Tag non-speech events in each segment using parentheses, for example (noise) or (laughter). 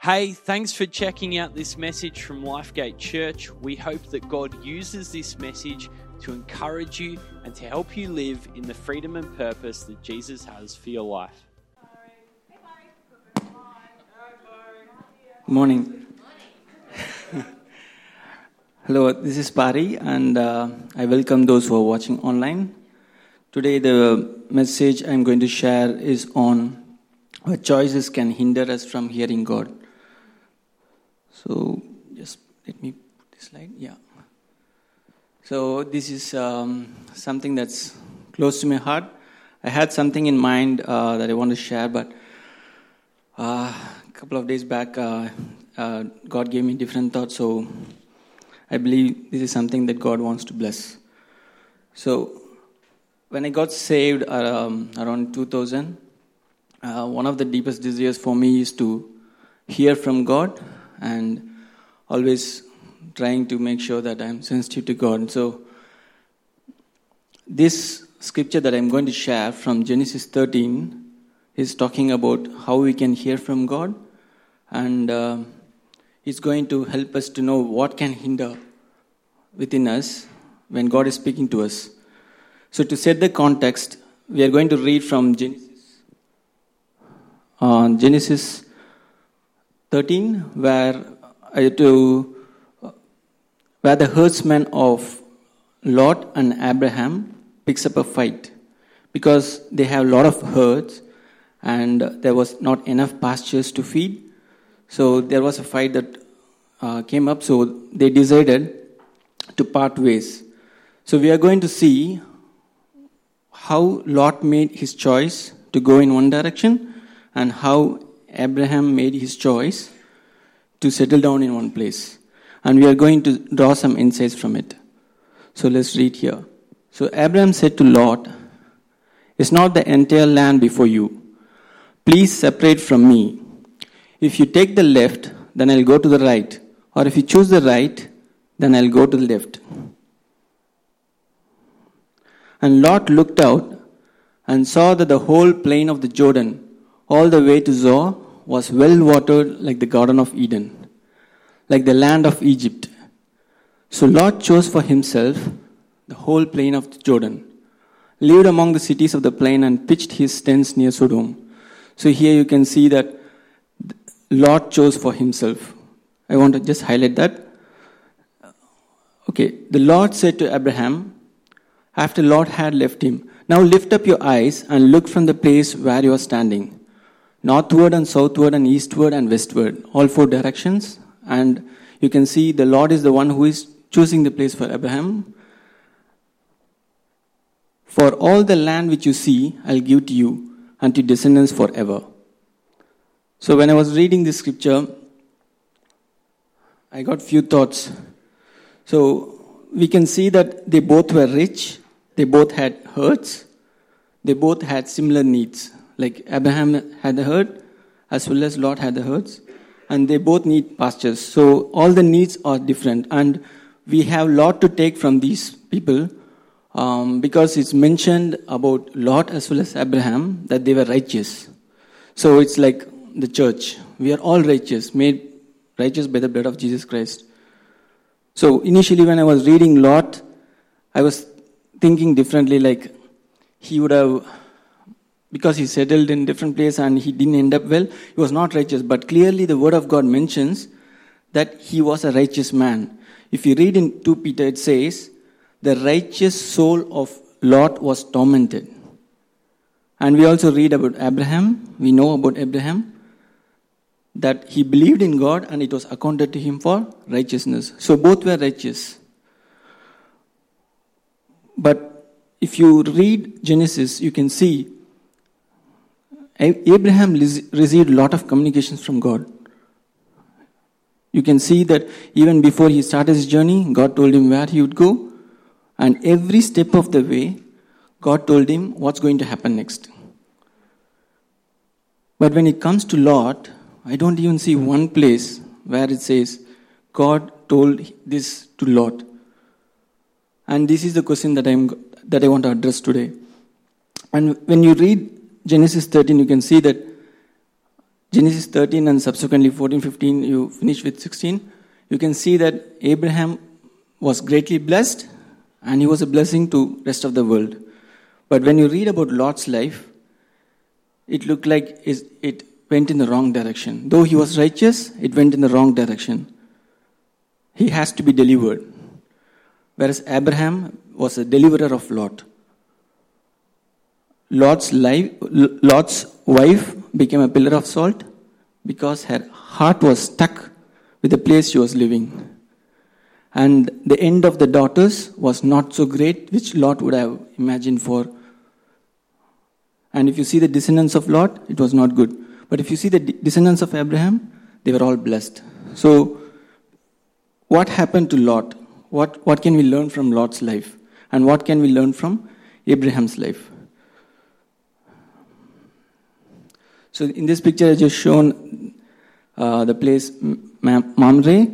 Hey, thanks for checking out this message from Lifegate Church. We hope that God uses this message to encourage you and to help you live in the freedom and purpose that Jesus has for your life. Morning. Hello, this is Pari, and uh, I welcome those who are watching online. Today, the message I'm going to share is on what choices can hinder us from hearing God. So, just let me put this slide. Yeah. So, this is um, something that's close to my heart. I had something in mind uh, that I want to share, but uh, a couple of days back, uh, uh, God gave me different thoughts. So, I believe this is something that God wants to bless. So, when I got saved um, around 2000, uh, one of the deepest desires for me is to hear from God and always trying to make sure that I'm sensitive to God. So, this scripture that I'm going to share from Genesis 13 is talking about how we can hear from God, and uh, it's going to help us to know what can hinder within us when God is speaking to us. So, to set the context, we are going to read from Genesis. Uh, Genesis 13, where to where the herdsmen of Lot and Abraham picks up a fight because they have a lot of herds and there was not enough pastures to feed. So there was a fight that uh, came up. So they decided to part ways. So we are going to see how Lot made his choice to go in one direction and how Abraham made his choice to settle down in one place. And we are going to draw some insights from it. So let's read here. So Abraham said to Lot, Is not the entire land before you? Please separate from me. If you take the left, then I'll go to the right. Or if you choose the right, then I'll go to the left. And Lot looked out and saw that the whole plain of the Jordan, all the way to Zoar, was well watered like the Garden of Eden, like the land of Egypt. So Lot chose for himself the whole plain of Jordan, lived among the cities of the plain, and pitched his tents near Sodom. So here you can see that Lot chose for himself. I want to just highlight that. Okay, the Lord said to Abraham, after Lot had left him, Now lift up your eyes and look from the place where you are standing, northward and southward and eastward and westward, all four directions. And you can see the Lord is the one who is choosing the place for Abraham. For all the land which you see, I'll give to you and to descendants forever. So when I was reading this scripture, I got few thoughts. So we can see that they both were rich, they both had herds, they both had similar needs. Like Abraham had a herd, as well as Lot had the herds, and they both need pastures. So all the needs are different, and we have a lot to take from these people um, because it's mentioned about Lot as well as Abraham that they were righteous. So it's like the church. We are all righteous, made righteous by the blood of Jesus Christ. So initially, when I was reading Lot, I was thinking differently. Like he would have, because he settled in different place and he didn't end up well. He was not righteous. But clearly, the Word of God mentions that he was a righteous man. If you read in 2 Peter, it says, "The righteous soul of Lot was tormented." And we also read about Abraham. We know about Abraham that he believed in God and it was accounted to him for righteousness. So both were righteous. But if you read Genesis, you can see Abraham received a lot of communications from God. You can see that even before he started his journey, God told him where he would go, and every step of the way, God told him what's going to happen next. But when it comes to Lot, I don't even see one place where it says, God told this to Lot. And this is the question that, I'm, that I want to address today. And when you read Genesis 13, you can see that Genesis 13 and subsequently 14, 15, you finish with 16, you can see that Abraham was greatly blessed and he was a blessing to rest of the world. But when you read about Lot's life, it looked like it went in the wrong direction. Though he was righteous, it went in the wrong direction. He has to be delivered. Whereas Abraham was a deliverer of Lot. Lot's, life, Lot's wife became a pillar of salt because her heart was stuck with the place she was living. And the end of the daughters was not so great, which Lot would have imagined for. And if you see the descendants of Lot, it was not good. But if you see the descendants of Abraham, they were all blessed. So, what happened to Lot? What, what can we learn from Lot's life? And what can we learn from Abraham's life? So, in this picture, I just shown uh, the place Mamre.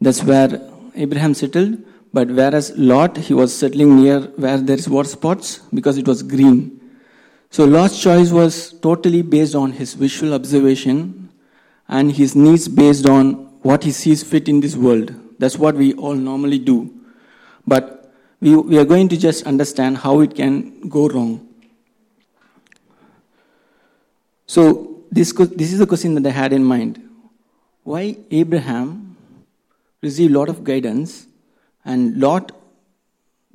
That's where Abraham settled. But whereas Lot, he was settling near where there is water spots because it was green. So Lot's choice was totally based on his visual observation and his needs based on what he sees fit in this world. That's what we all normally do. But we, we are going to just understand how it can go wrong. So this, this is the question that I had in mind. Why Abraham received lot of guidance, and Lot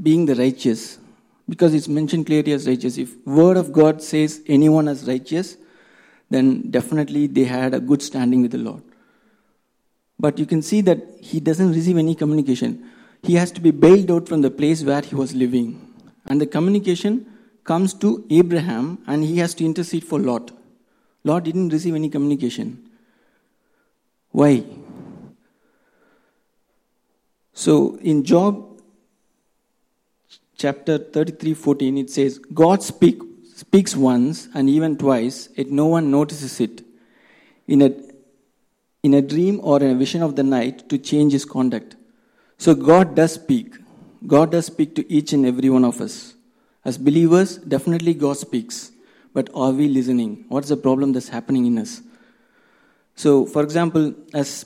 being the righteous, because it's mentioned clearly as righteous. If word of God says anyone is righteous, then definitely they had a good standing with the Lord. But you can see that he doesn't receive any communication. He has to be bailed out from the place where he was living. And the communication comes to Abraham and he has to intercede for Lot. Lot didn't receive any communication. Why? So in Job chapter 33 14, it says, God speak, speaks once and even twice, yet no one notices it. In a, in a dream or in a vision of the night to change his conduct. So God does speak. God does speak to each and every one of us. As believers, definitely God speaks. But are we listening? What's the problem that's happening in us? So, for example, as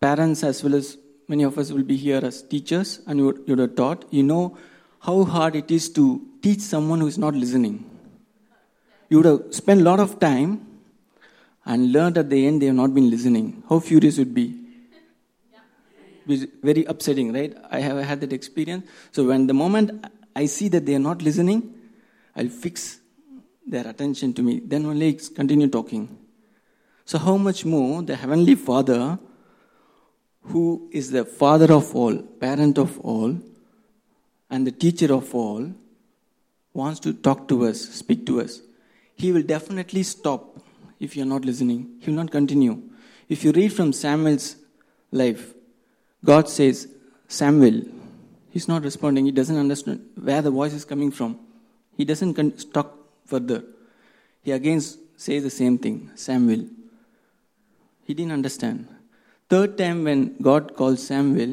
parents as well as many of us will be here as teachers and you, you would have taught, you know how hard it is to teach someone who is not listening. You would have spent a lot of time and learned at the end they have not been listening. How furious would be? Be very upsetting, right? I have had that experience. So when the moment I see that they are not listening, I'll fix their attention to me. Then only continue talking. So how much more the Heavenly Father who is the father of all, parent of all, and the teacher of all, wants to talk to us, speak to us, he will definitely stop if you're not listening. He will not continue. If you read from Samuel's life, God says, Samuel, he's not responding. He doesn't understand where the voice is coming from. He doesn't talk further. He again says the same thing, Samuel. He didn't understand. Third time, when God calls Samuel,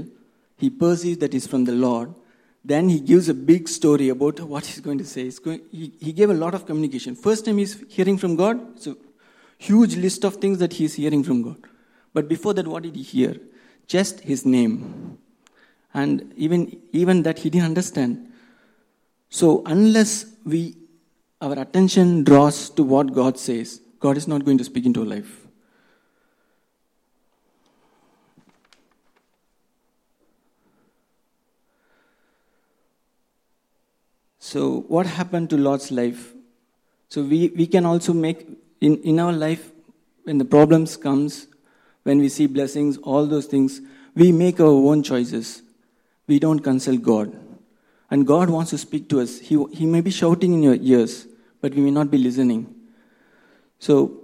he perceives that he's from the Lord. Then he gives a big story about what he's going to say. Going, he, he gave a lot of communication. First time he's hearing from God, so huge list of things that he's hearing from God. But before that, what did he hear? Just his name. And even, even that he didn't understand. So unless we our attention draws to what God says, God is not going to speak into our life. So, what happened to Lot's life? So, we, we can also make, in, in our life, when the problems comes, when we see blessings, all those things, we make our own choices. We don't consult God. And God wants to speak to us. He, he may be shouting in your ears, but we may not be listening. So,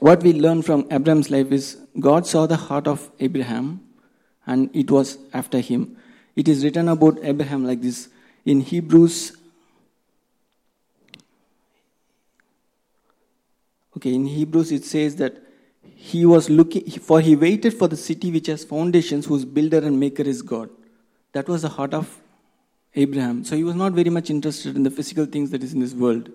what we learn from Abraham's life is God saw the heart of Abraham, and it was after him. It is written about Abraham like this in Hebrews Okay, in Hebrews it says that he was looking, for he waited for the city which has foundations, whose builder and maker is God. That was the heart of Abraham. So he was not very much interested in the physical things that is in this world,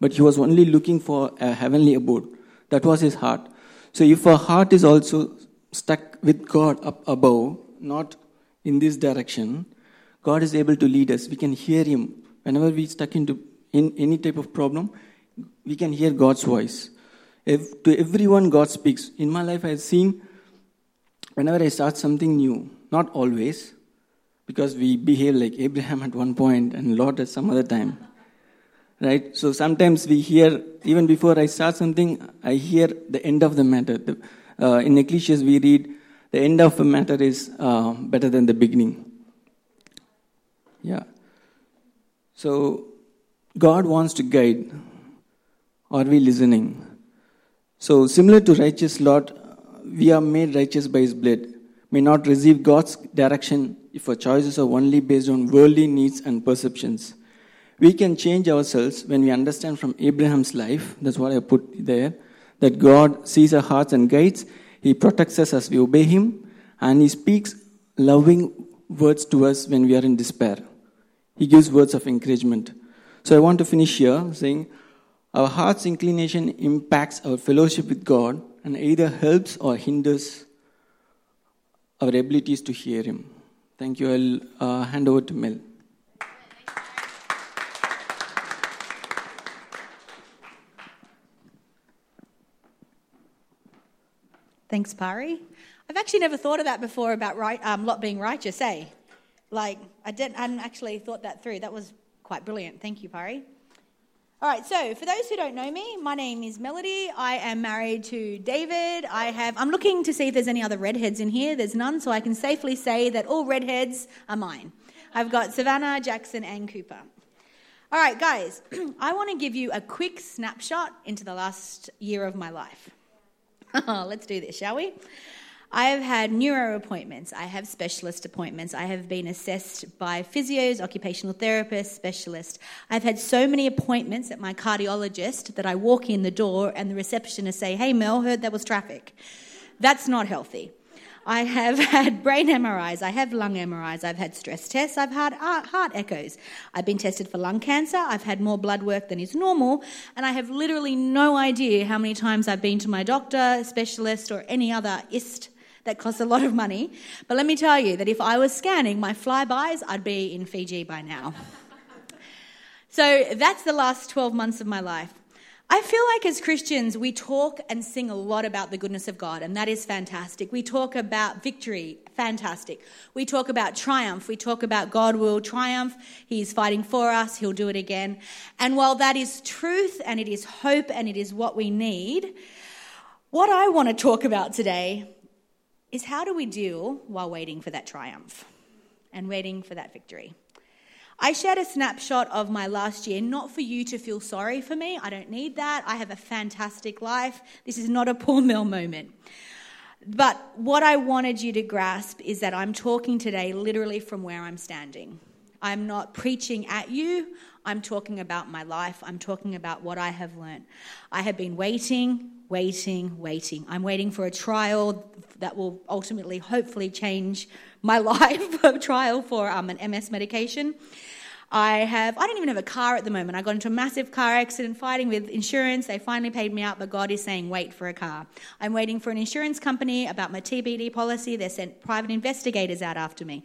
but he was only looking for a heavenly abode. That was his heart. So if our heart is also stuck with God up above, not in this direction, God is able to lead us. We can hear Him. Whenever we stuck into in any type of problem, we can hear God's voice. If, to everyone, God speaks. In my life, I've seen whenever I start something new, not always, because we behave like Abraham at one point and Lot at some other time. Right? So sometimes we hear, even before I start something, I hear the end of the matter. The, uh, in Ecclesiastes, we read, the end of a matter is uh, better than the beginning. Yeah. So God wants to guide. Are we listening? So, similar to righteous Lot, we are made righteous by his blood. May not receive God's direction if our choices are only based on worldly needs and perceptions. We can change ourselves when we understand from Abraham's life, that's what I put there, that God sees our hearts and guides. He protects us as we obey Him, and He speaks loving words to us when we are in despair. He gives words of encouragement. So I want to finish here saying our heart's inclination impacts our fellowship with God and either helps or hinders our abilities to hear Him. Thank you. I'll uh, hand over to Mel. Thanks, Pari. I've actually never thought of that before about right, um, Lot being righteous, eh? Like, I, didn't, I hadn't actually thought that through. That was quite brilliant. Thank you, Pari. All right, so for those who don't know me, my name is Melody. I am married to David. I have I'm looking to see if there's any other redheads in here. There's none, so I can safely say that all redheads are mine. I've got Savannah, Jackson, and Cooper. All right, guys, (clears throat) I want to give you a quick snapshot into the last year of my life. (laughs) Let's do this, shall we? I have had neuro appointments, I have specialist appointments, I have been assessed by physios, occupational therapists, specialists. I've had so many appointments at my cardiologist that I walk in the door and the receptionist say, "Hey Mel, heard there was traffic." That's not healthy. I have (laughs) had brain MRIs, I have lung MRIs, I've had stress tests, I've had heart echoes. I've been tested for lung cancer, I've had more blood work than is normal, and I have literally no idea how many times I've been to my doctor, specialist, or any other IST that costs a lot of money. But let me tell you that if I was scanning my Flybuys, I'd be in Fiji by now. (laughs) so that's the last 12 months of my life. I feel like as Christians, we talk and sing a lot about the goodness of God, and that is fantastic. We talk about victory, fantastic. We talk about triumph. We talk about God will triumph. He's fighting for us. He'll do it again. And while that is truth and it is hope and it is what we need, what I want to talk about today is how do we deal while waiting for that triumph and waiting for that victory? I shared a snapshot of my last year, not for you to feel sorry for me. I don't need that. I have a fantastic life. This is not a Paul Mill moment. But what I wanted you to grasp is that I'm talking today literally from where I'm standing. I'm not preaching at you. I'm talking about my life. I'm talking about what I have learned. I have been waiting, waiting, waiting. I'm waiting for a trial that will ultimately, hopefully, change my (laughs) life. a trial for um, an MS medication. I have, I don't even have a car at the moment. I got into a massive car accident fighting with insurance. They finally paid me out, but God is saying, wait for a car. I'm waiting for an insurance company about my TPD policy. They sent private investigators out after me.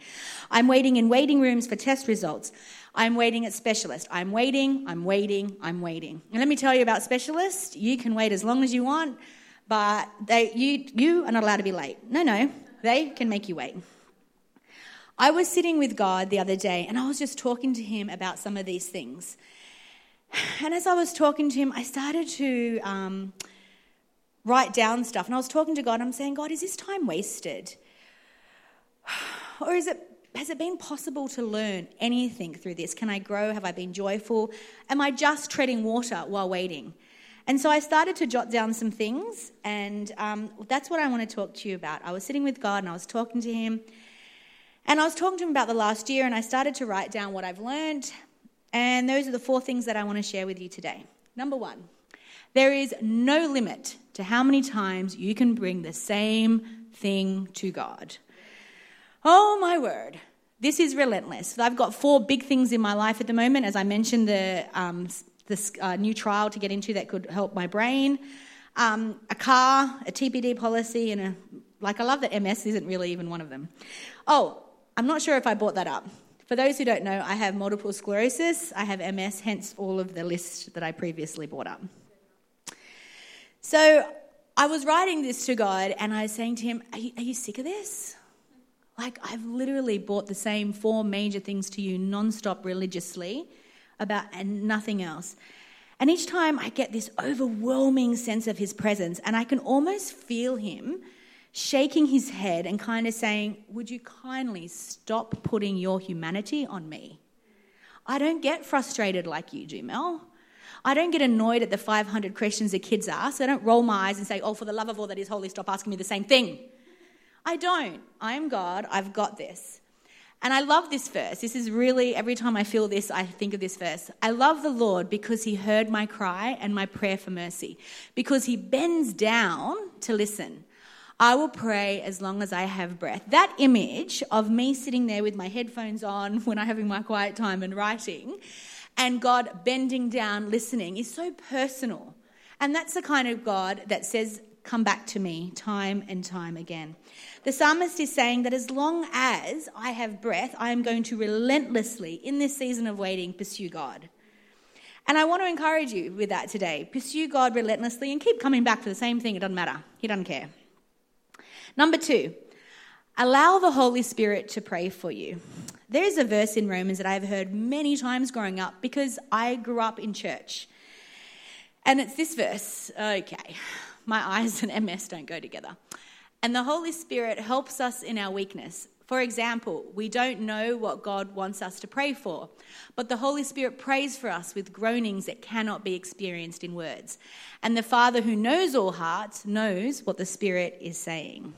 I'm waiting in waiting rooms for test results. I'm waiting at specialist. I'm waiting, I'm waiting, I'm waiting. And let me tell you about specialists. You can wait as long as you want, but they, you, you are not allowed to be late. No, no, they can make you wait. I was sitting with God the other day and I was just talking to Him about some of these things. (sighs) And as I was talking to Him, I started to um, write down stuff. And I was talking to God, I'm saying, God, is this time wasted? (sighs) Or is it has it been possible to learn anything through this? Can I grow? Have I been joyful? Am I just treading water while waiting? And so I started to jot down some things, and um, that's what I want to talk to you about. I was sitting with God and I was talking to Him, and I was talking to him about the last year, and I started to write down what I've learned. And those are the four things that I want to share with you today. Number one, there is no limit to how many times you can bring the same thing to God. Oh, my word. This is relentless. I've got four big things in my life at the moment. As I mentioned, the, um, this uh, new trial to get into that could help my brain. um, a car, a TPD policy, and a like. I love that MS isn't really even one of them. Oh, I'm not sure if I brought that up. For those who don't know, I have multiple sclerosis. I have MS, hence all of the list that I previously brought up. So I was writing this to God, and I was saying to Him, "Are you, are you sick of this?" Like, I've literally brought the same four major things to you nonstop religiously about and nothing else. And each time I get this overwhelming sense of his presence, and I can almost feel him shaking his head and kind of saying, Would you kindly stop putting your humanity on me? I don't get frustrated like you do, Mel. I don't get annoyed at the 500 questions the kids ask. I don't roll my eyes and say, Oh, for the love of all that is holy, stop asking me the same thing. I don't. I am God. I've got this. And I love this verse. This is really, every time I feel this, I think of this verse. I love the Lord because he heard my cry and my prayer for mercy, because he bends down to listen. I will pray as long as I have breath. That image of me sitting there with my headphones on (laughs) when I'm having my quiet time and writing, and God bending down, listening, is so personal. And that's the kind of God that says, Come back to me time and time again. The psalmist is saying that as long as I have breath, I am going to relentlessly, in this season of waiting, pursue God. And I want to encourage you with that today. Pursue God relentlessly and keep coming back for the same thing. It doesn't matter, He doesn't care. Number two, allow the Holy Spirit to pray for you. There is a verse in Romans that I've heard many times growing up because I grew up in church. And it's this verse. Okay, my eyes (laughs) and MS don't go together. And the Holy Spirit helps us in our weakness. For example, we don't know what God wants us to pray for, but the Holy Spirit prays for us with groanings that cannot be experienced in words. And the Father who knows all hearts knows what the Spirit is saying.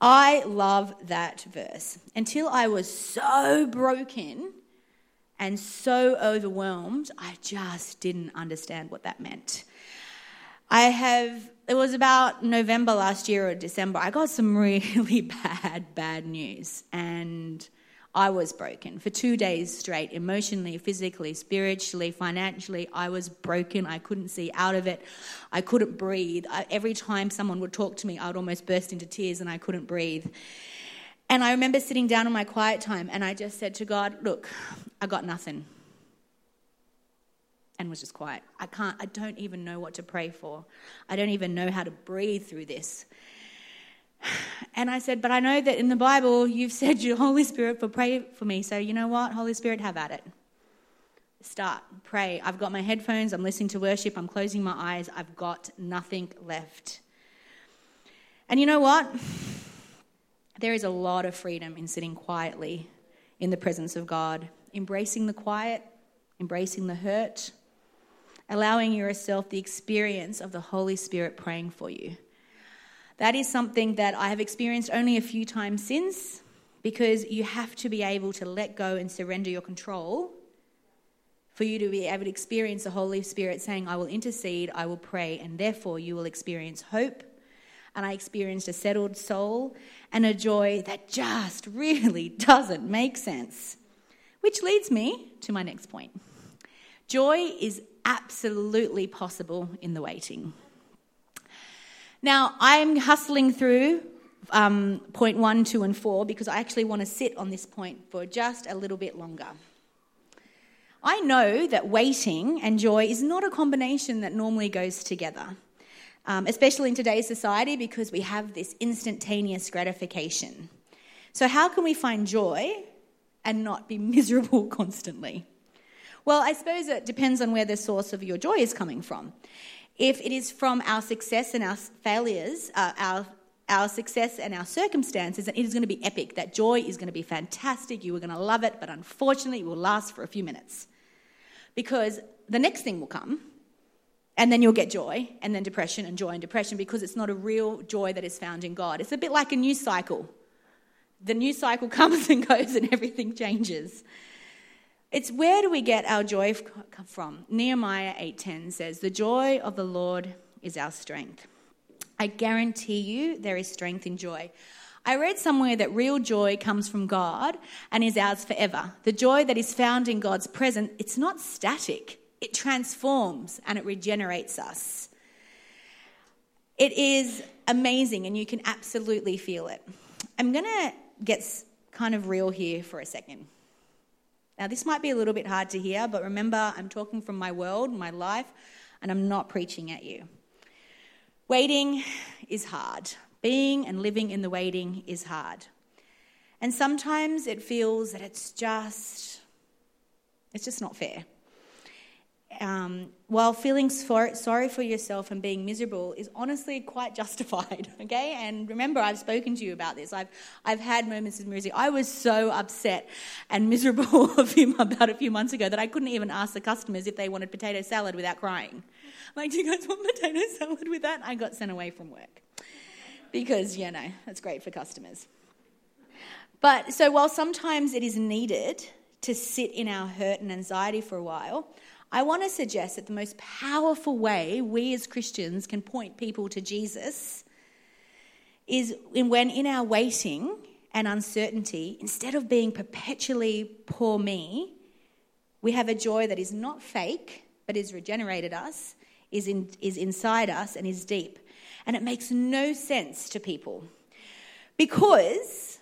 I love that verse. Until I was so broken and so overwhelmed, I just didn't understand what that meant. I have, it was about November last year or December, I got some (laughs) really bad, bad news. And I was broken for two days straight, emotionally, physically, spiritually, financially. I was broken. I couldn't see out of it. I couldn't breathe. I, every time someone would talk to me, I would almost burst into tears and I couldn't breathe. And I remember sitting down in my quiet time and I just said to God, Look, I got nothing and was just quiet. I can't, I don't even know what to pray for. I don't even know how to breathe through this. And I said, But I know that in the Bible you've said your Holy Spirit for pray for me. So you know what? Holy Spirit, have at it. Start, pray. I've got my headphones, I'm listening to worship, I'm closing my eyes, I've got nothing left. And you know what? There is a lot of freedom in sitting quietly in the presence of God, embracing the quiet, embracing the hurt, allowing yourself the experience of the Holy Spirit praying for you. That is something that I have experienced only a few times since because you have to be able to let go and surrender your control for you to be able to experience the Holy Spirit saying, I will intercede, I will pray, and therefore you will experience hope. And I experienced a settled soul and a joy that just really (laughs) doesn't make sense. Which leads me to my next point. Joy is absolutely possible in the waiting. Now, I'm hustling through um, point one, two, and four because I actually want to sit on this point for just a little bit longer. I know that waiting and joy is not a combination that normally goes together, um, especially in today's society because we have this instantaneous gratification. So, how can we find joy and not be (laughs) miserable constantly? Well, I suppose it depends on where the source of your joy is coming from. If it is from our success and our failures, uh, our our success and our circumstances, and it is going to be epic. That joy is going to be fantastic. You are going to love it, but unfortunately, it will last for a few minutes. Because the next thing will come, and then you'll get joy, and then depression, and joy and depression, because it's not a real joy that is found in God. It's a bit like a news cycle. The news cycle (laughs) comes and goes, and everything changes. It's where do we get our joy from? Nehemiah 8:10 says, "The joy of the Lord is our strength." I guarantee you there is strength in joy. I read somewhere that real joy comes from God and is ours forever. The joy that is found in God's presence, it's not static. It transforms and it regenerates us. It is amazing, and you can absolutely feel it. I'm going to get kind of real here for a second. Now, this might be a little bit hard to hear, but remember, I'm talking from my world, my life, and I'm not preaching at you. Waiting is hard. Being and living in the waiting is hard. And sometimes it feels that it's just, it's just not fair um, while feeling sorry for yourself and being miserable is honestly quite (laughs) justified, okay? And remember, I've spoken to you about this. I've, I've had moments of misery. I was so upset and (laughs) miserable (laughs) a few, about a few months ago that I couldn't even ask the customers if they wanted potato salad without crying. Like, do you guys want potato salad with that? I got sent away from work because, you know, that's great for customers. But so while sometimes it is needed to sit in our hurt and anxiety for a while, I want to suggest that the most powerful way we as Christians can point people to Jesus is when in our waiting and uncertainty, instead of being perpetually poor me, we have a joy that is not fake, but is regenerated us, is, in, is inside us, and is deep. And it makes no sense to people. Because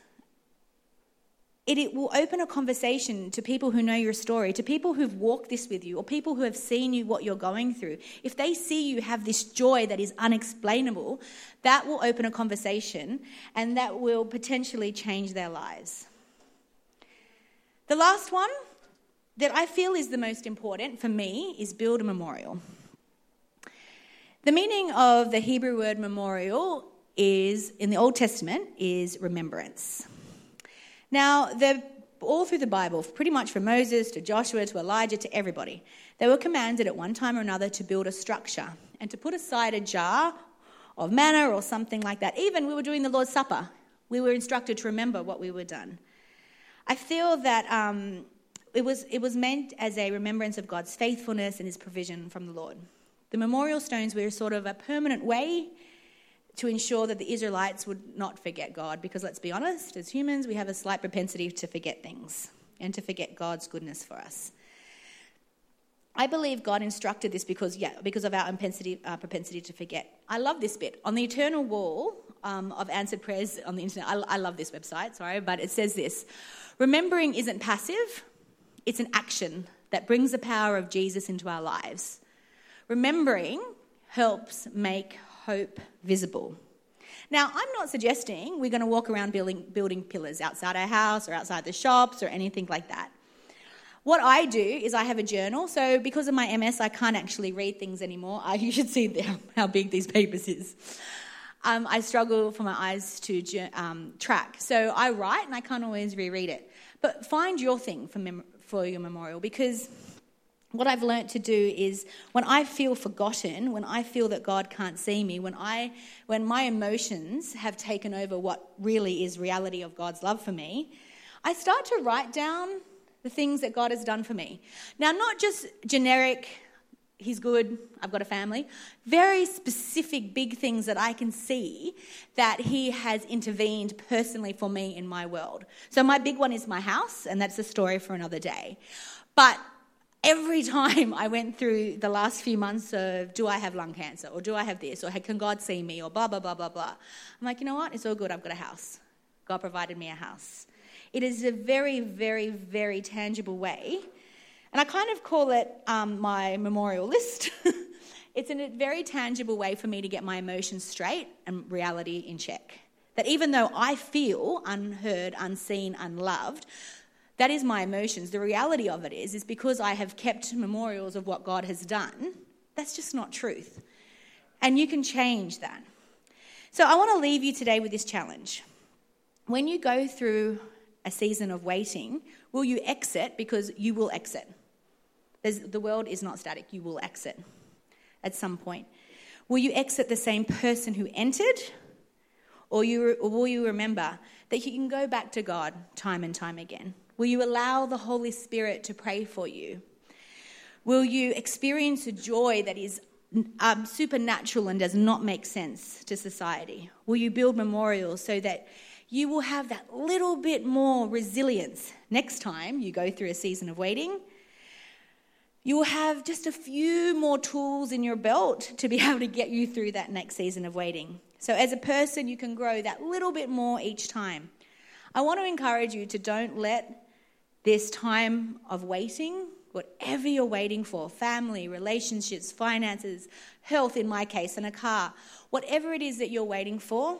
it, it, will open a conversation to people who know your story, to people who've walked this with you, or people who have seen you what you're going through. If they see you have this joy that is unexplainable, that will open a conversation and that will potentially change their lives. The last one that I feel is the most important for me is build a memorial. The meaning of the Hebrew word memorial is in the Old Testament is remembrance. Now, they're all through the Bible, pretty much from Moses to Joshua to Elijah to everybody. They were commanded at one time or another to build a structure and to put aside a jar of manna or something like that. Even we were doing the Lord's Supper, we were instructed to remember what we were done. I feel that um, it, was, it was meant as a remembrance of God's faithfulness and his provision from the Lord. The memorial stones were sort of a permanent way to ensure that the Israelites would not forget God. Because let's be honest, as humans, we have a slight propensity to forget things and to forget God's goodness for us. I believe God instructed this because, yeah, because of our propensity, uh, propensity to forget. I love this bit. On the eternal wall um, of answered prayers on the internet, I, I love this website, sorry, but it says this Remembering isn't passive, it's an action that brings the power of Jesus into our lives. Remembering helps make hope visible. Now, I'm not suggesting we're going to walk around building, building pillars outside our house or outside the shops or anything like that. What I do is I have a journal. So, because of my MS, I can't actually read things anymore. Uh, (laughs) you should see how big these papers is. Um, I struggle for my eyes to um, track. So, I write and I can't always reread it. But find your thing for, mem- for your memorial because what I've learnt to do is when I feel forgotten, when I feel that God can't see me, when I when my emotions have taken over what really is reality of God's love for me, I start to write down the things that God has done for me. Now, not just generic he's good, I've got a family. Very specific, big things that I can see that he has intervened personally for me in my world. So, my big one is my house, and that's a story for another day. But every time I went through the last few months of do I have lung cancer or do I have this or can God see me or blah, blah, blah, blah, blah. I'm like, you know what? It's all good. I've got a house. God provided me a house. It is a very, very, very tangible way. And I kind of call it um, my memorial list. (laughs) it's a very tangible way for me to get my emotions straight and reality in check. That even though I feel unheard, unseen, unloved, that is my emotions. The reality of it is, is because I have kept memorials of what God has done, that's just not truth. And you can change that. So I want to leave you today with this challenge. When you go through a season of waiting, will you exit? Because you will exit. There's, the world is not static, you will exit at some point. Will you exit the same person who entered? Or, you, or will you remember that you can go back to God time and time again? Will you allow the Holy Spirit to pray for you? Will you experience a joy that is um, supernatural and does not make sense to society? Will you build memorials so that you will have that little bit more resilience next time you go through a season of waiting? you will have just a few more tools in your belt to be (laughs) able to get you through that next season of waiting. So, as a person, you can grow that little bit more each time. I want to encourage you to don't let this time of waiting, whatever you're waiting for family, relationships, finances, health, in my case, and a car whatever it is that you're waiting for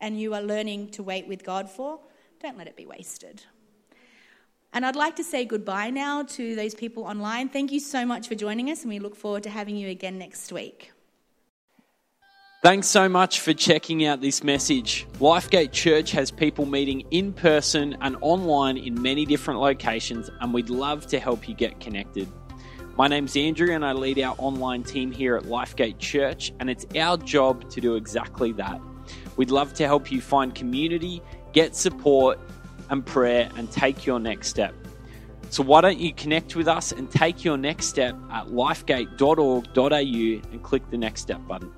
and you are learning to wait with God for don't let it be wasted. And I'd like to say goodbye now to those people online. Thank you so much for joining us, and we look forward to having you again next week. Thanks so much for checking out this message. Lifegate Church has people meeting in person and online in many different locations, and we'd love to help you get connected. My name's Andrew, and I lead our online team here at Lifegate Church, and it's our job to do exactly that. We'd love to help you find community, get support and prayer, and take your next step. So, why don't you connect with us and take your next step at lifegate.org.au and click the next step button?